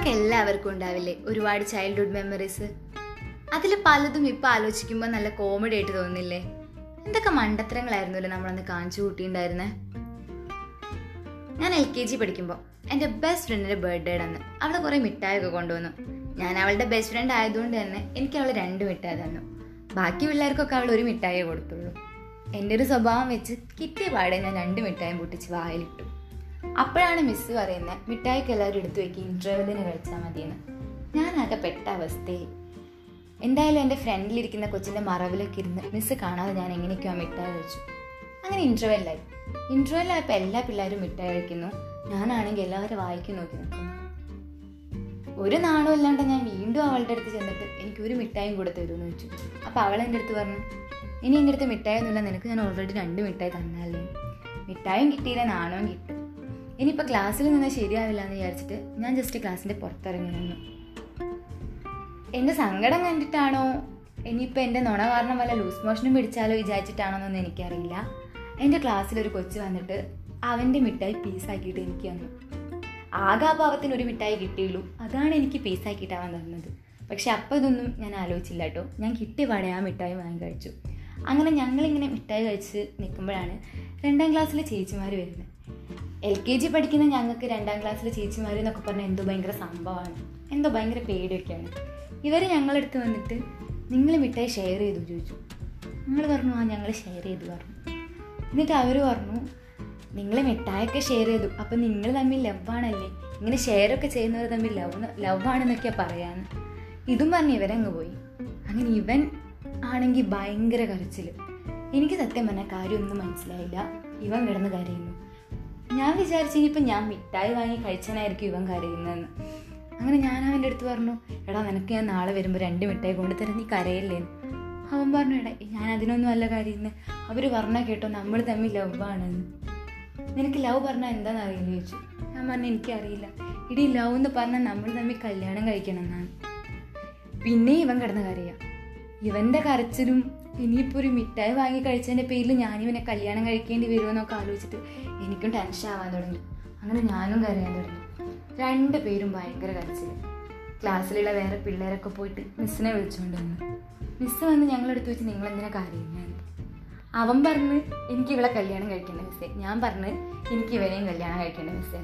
നമുക്ക് എല്ലാവർക്കും ഉണ്ടാവില്ലേ? ഒരുപാട് ചൈൽഡ്ഹുഡ് മെമ്മറീസ് അതിൽ പലതും ഇപ്പം ആലോചിക്കുമ്പോൾ നല്ല കോമഡി ആയിട്ട് തോന്നില്ലേ? എന്തൊക്കെ മണ്ടത്തരങ്ങളായിരുന്നല്ലോ നമ്മളന്ന് കാണിച്ചു കൂട്ടിയിട്ടുണ്ടായിരുന്നേ ഞാൻ എൽ കെ ജി പഠിക്കുമ്പോൾ എന്റെ ബെസ്റ്റ് ഫ്രണ്ടിന്റെ ബർത്ത്ഡേ അന്ന് അവളെ കുറേ മിഠായൊക്കെ കൊണ്ടുവന്നു. ഞാൻ അവളുടെ ബെസ്റ്റ് ഫ്രണ്ട് ആയതുകൊണ്ട് തന്നെ എനിക്ക് അവൾ രണ്ട് മിഠായി തന്നു. ബാക്കി പിള്ളേർക്കൊക്കെ അവൾ ഒരു മിഠായിയേ കൊടുത്തുള്ളൂ. എന്റെ ഒരു സ്വഭാവം വെച്ച് കിട്ടിയ പാടെ ഞാൻ രണ്ട് മിഠായും പൊട്ടിച്ച് വായിലിട്ടു. അപ്പോഴാണ് മിസ്സ് പറയുന്നത് മിഠായിക്ക് എല്ലാവരും എടുത്തു വെക്കി ഇന്റർവെല്ലിന് കഴിച്ചാൽ മതിയെന്ന്. ഞാനാകെ പെട്ട അവസ്ഥയെ എന്തായാലും എന്റെ ഫ്രണ്ടിലിരിക്കുന്ന കൊച്ചിന്റെ മറവിലൊക്കെ ഇരുന്ന് മിസ്സ് കാണാതെ ഞാൻ എങ്ങനെയൊക്കെയോ മിഠായി കഴിച്ചു. അങ്ങനെ ഇന്റർവെല്ലായി ഇന്റർവെല്ലായപ്പോൾ എല്ലാ പിള്ളേരും മിഠായി കഴിക്കുന്നു. ഞാനാണെങ്കിൽ എല്ലാവരും വായിക്കും നോക്കി നിൽക്കുന്നു. ഒരു നാണോ ഇല്ലാണ്ട് ഞാൻ വീണ്ടും അവളുടെ അടുത്ത് ചെന്നിട്ട് എനിക്ക് ഒരു മിഠായും കൂടെ തരുമെന്ന് വെച്ചു. അപ്പോൾ അവൾ എന്റെ അടുത്ത് പറഞ്ഞു ഇനി എന്റെ അടുത്ത് മിഠായി ഒന്നുമില്ല നിനക്ക് ഞാൻ ഓൾറെഡി രണ്ട് മിഠായി തന്നാലേ. മിഠായും കിട്ടിയില്ല നാണവും കിട്ടും. ഇനിയിപ്പോൾ ക്ലാസ്സിൽ നിന്ന് ശരിയാവില്ല എന്ന് വിചാരിച്ചിട്ട് ഞാൻ ജസ്റ്റ് ക്ലാസ്സിന്റെ പുറത്തിറങ്ങി നിന്നു. എന്റെ സങ്കടം കണ്ടിട്ടാണോ? ഇനിയിപ്പോൾ എന്റെ നുണ കാരണം വല്ല ലൂസ് മോഷനും പിടിച്ചാലോ വിചാരിച്ചിട്ടാണോ എന്നൊന്നും എനിക്കറിയില്ല. എന്റെ ക്ലാസ്സിലൊരു കൊച്ചു വന്നിട്ട് അവന്റെ മിഠായി പീസാക്കിയിട്ട് എനിക്ക് തന്നു. ആകെ ആ പാവത്തിന് ഒരു മിഠായി കിട്ടിയുള്ളൂ. അതാണ് എനിക്ക് പീസാക്കിയിട്ട് അവൻ തന്നത്. പക്ഷെ അപ്പോൾ ഇതൊന്നും ഞാൻ ആലോചിച്ചില്ല കേട്ടോ. ഞാൻ കിട്ടിയ പാടെ ആ മിഠായി വാങ്ങി കഴിച്ചു. അങ്ങനെ ഞങ്ങളിങ്ങനെ മിഠായി കഴിച്ച് നിൽക്കുമ്പോഴാണ് രണ്ടാം ക്ലാസ്സിലെ ചേച്ചിമാർ വരുന്നത്. എൽ കെ ജി പഠിക്കുന്ന ഞങ്ങൾക്ക് രണ്ടാം ക്ലാസ്സിൽ ചേച്ചിമാർ എന്നൊക്കെ പറഞ്ഞാൽ എന്തോ ഭയങ്കര സംഭവമാണ് എന്തോ ഭയങ്കര പേടിയൊക്കെയാണ്. ഇവർ ഞങ്ങളെടുത്ത് വന്നിട്ട് നിങ്ങൾ മിഠായി ഷെയർ ചെയ്തു? ചോദിച്ചു. ഞങ്ങൾ പറഞ്ഞു ആ ഞങ്ങൾ ഷെയർ ചെയ്തു പറഞ്ഞു. എന്നിട്ട് അവർ പറഞ്ഞു നിങ്ങൾ മിഠായൊക്കെ ഷെയർ ചെയ്തു. അപ്പം നിങ്ങൾ തമ്മിൽ ലവാണല്ലേ ഇങ്ങനെ ഷെയർ ഒക്കെ ചെയ്യുന്നവർ തമ്മിൽ ലവ് ലവ് ആണെന്നൊക്കെയാണ് പറയാന്ന്. ഇതും പറഞ്ഞ് ഇവരങ്ങ് പോയി. അങ്ങനെ ഇവൻ ആണെങ്കിൽ ഭയങ്കര കരച്ചിൽ എനിക്ക് സത്യം പറഞ്ഞ കാര്യമൊന്നും മനസ്സിലായില്ല. ഇവൻ കിടന്ന് കരയുന്നു. ഞാൻ വിചാരിച്ചു ഇനിയിപ്പോൾ ഞാൻ മിഠായി വാങ്ങി കഴിച്ചാനായിരിക്കും ഇവൻ കരയുന്നതെന്ന്. അങ്ങനെ ഞാൻ അവന്റെ അടുത്ത് പറഞ്ഞു എടാ നിനക്ക് ഞാൻ നാളെ വരുമ്പോൾ രണ്ട് മിഠായി കൊണ്ടുതരാം നീ കരയില്ലേന്ന് അവൻ പറഞ്ഞു എടാ ഞാൻ അതിനൊന്നും അല്ല കരയുന്നത് അവർ പറഞ്ഞാൽ കേട്ടോ നമ്മൾ തമ്മിൽ ലവ് ആണെന്ന്. നിനക്ക് ലവ് പറഞ്ഞാൽ എന്താണെന്ന് അറിയില്ല? ചോദിച്ചു. ഞാൻ പറഞ്ഞു എനിക്കറിയില്ല ഇടി ലവ് എന്ന് പറഞ്ഞാൽ നമ്മൾ തമ്മിൽ കല്യാണം കഴിക്കണം എന്നാണ് പിന്നെ ഇവൻ കിടന്ന് കരയാം. ഇവന്റെ കരച്ചിലും ഇനിയിപ്പോൾ ഒരു മിഠായി വാങ്ങി കഴിച്ചതിന്റെ പേരിൽ ഞാനിവനെ കല്യാണം കഴിക്കേണ്ടി വരുമെന്നൊക്കെ ആലോചിച്ചിട്ട് എനിക്കും ടെൻഷൻ ആവാൻ തുടങ്ങി. അങ്ങനെ ഞാനും കരയാൻ തുടങ്ങി. രണ്ട് പേരും ഭയങ്കര കരച്ചിൽ ക്ലാസ്സിലുള്ള വേറെ പിള്ളേരൊക്കെ പോയിട്ട് മിസ്സിനെ വിളിച്ചുകൊണ്ട് വന്നു. മിസ്സ് വന്ന് ഞങ്ങളെടുത്ത് വെച്ച് എന്തിനാ ഞാൻ അവൻ പറഞ്ഞ് എനിക്ക് ഇവളെ കല്യാണം കഴിക്കേണ്ട മിസ്സേ ഞാൻ പറഞ്ഞ് എനിക്ക് ഇവനെയും കല്യാണം കഴിക്കേണ്ട മിസ്സേ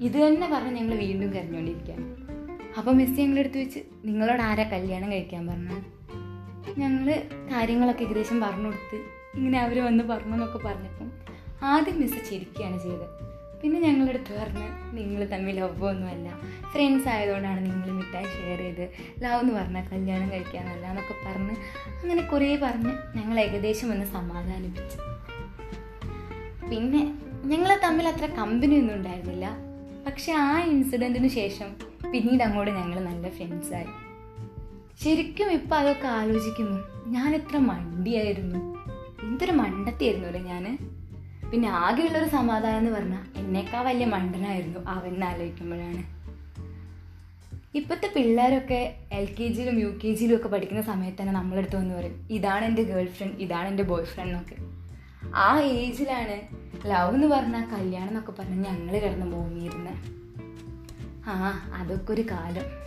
ഇത് തന്നെ പറഞ്ഞ് ഞങ്ങൾ വീണ്ടും കരഞ്ഞുകൊണ്ടിരിക്കുകയാണ് അപ്പം മിസ് ഞങ്ങളെടുത്ത് വെച്ച് നിങ്ങളോട് ആരാ കല്യാണം കഴിക്കാൻ പറഞ്ഞത്? ഞങ്ങൾ കാര്യങ്ങളൊക്കെ ഏകദേശം പറഞ്ഞു കൊടുത്ത് ഇങ്ങനെ അവർ വന്ന് പറഞ്ഞു എന്നൊക്കെ പറഞ്ഞപ്പം ആദ്യം മിസ് ചിരിക്കുകയാണ് ചെയ്തത്. പിന്നെ ഞങ്ങളുടെ അടുത്ത് പറഞ്ഞ് നിങ്ങൾ തമ്മിൽ ലവ് ഒന്നുമല്ല. ഫ്രണ്ട്സ് ആയതുകൊണ്ടാണ് നിങ്ങൾ മിഠായി ഷെയർ ചെയ്ത് ലവ് എന്ന് പറഞ്ഞാൽ കല്യാണം കഴിക്കാനല്ല എന്നൊക്കെ പറഞ്ഞ് അങ്ങനെ കുറേ പറഞ്ഞ് ഞങ്ങൾ ഏകദേശം ഒന്ന് സമാധാനിപ്പിച്ചു. പിന്നെ ഞങ്ങൾ തമ്മിൽ അത്ര കമ്പനി ഒന്നും ഉണ്ടായിരുന്നില്ല. പക്ഷെ ആ ഇൻസിഡന്റിന് ശേഷം പിന്നീട് അങ്ങോട്ട് ഞങ്ങൾ നല്ല ഫ്രണ്ട്സായി ശരിക്കും ഇപ്പം അതൊക്കെ ആലോചിക്കുമ്പോൾ ഞാൻ എത്ര മണ്ടിയായിരുന്നു. എന്തൊരു മണ്ടത്തിയായിരുന്നു അല്ലേ ഞാൻ പിന്നെ ആകെയുള്ളൊരു സമാധാനം എന്ന് പറഞ്ഞാൽ എന്നേക്കാൾ വലിയ മണ്ടനായിരുന്നു അവൻ ആലോചിക്കുമ്പോഴാണ്. ഇപ്പോഴത്തെ പിള്ളേരൊക്കെ എൽ കെ ജിയിലും യു കെ ജിയിലും ഒക്കെ പഠിക്കുന്ന സമയത്ത് തന്നെ നമ്മളെടുത്ത് വന്ന് പറയും ഇതാണ് എന്റെ ഗേൾ ഫ്രണ്ട് ഇതാണ് എന്റെ ബോയ് ഫ്രണ്ട് എന്നൊക്കെ. ആ ഏജിലാണ് ലവ് എന്ന് പറഞ്ഞാൽ കല്യാണം എന്നൊക്കെ പറഞ്ഞ് ഞങ്ങൾ കിടന്ന് ഭൂമിയിരുന്നത് ആ അതൊക്കെ ഒരു കാലം.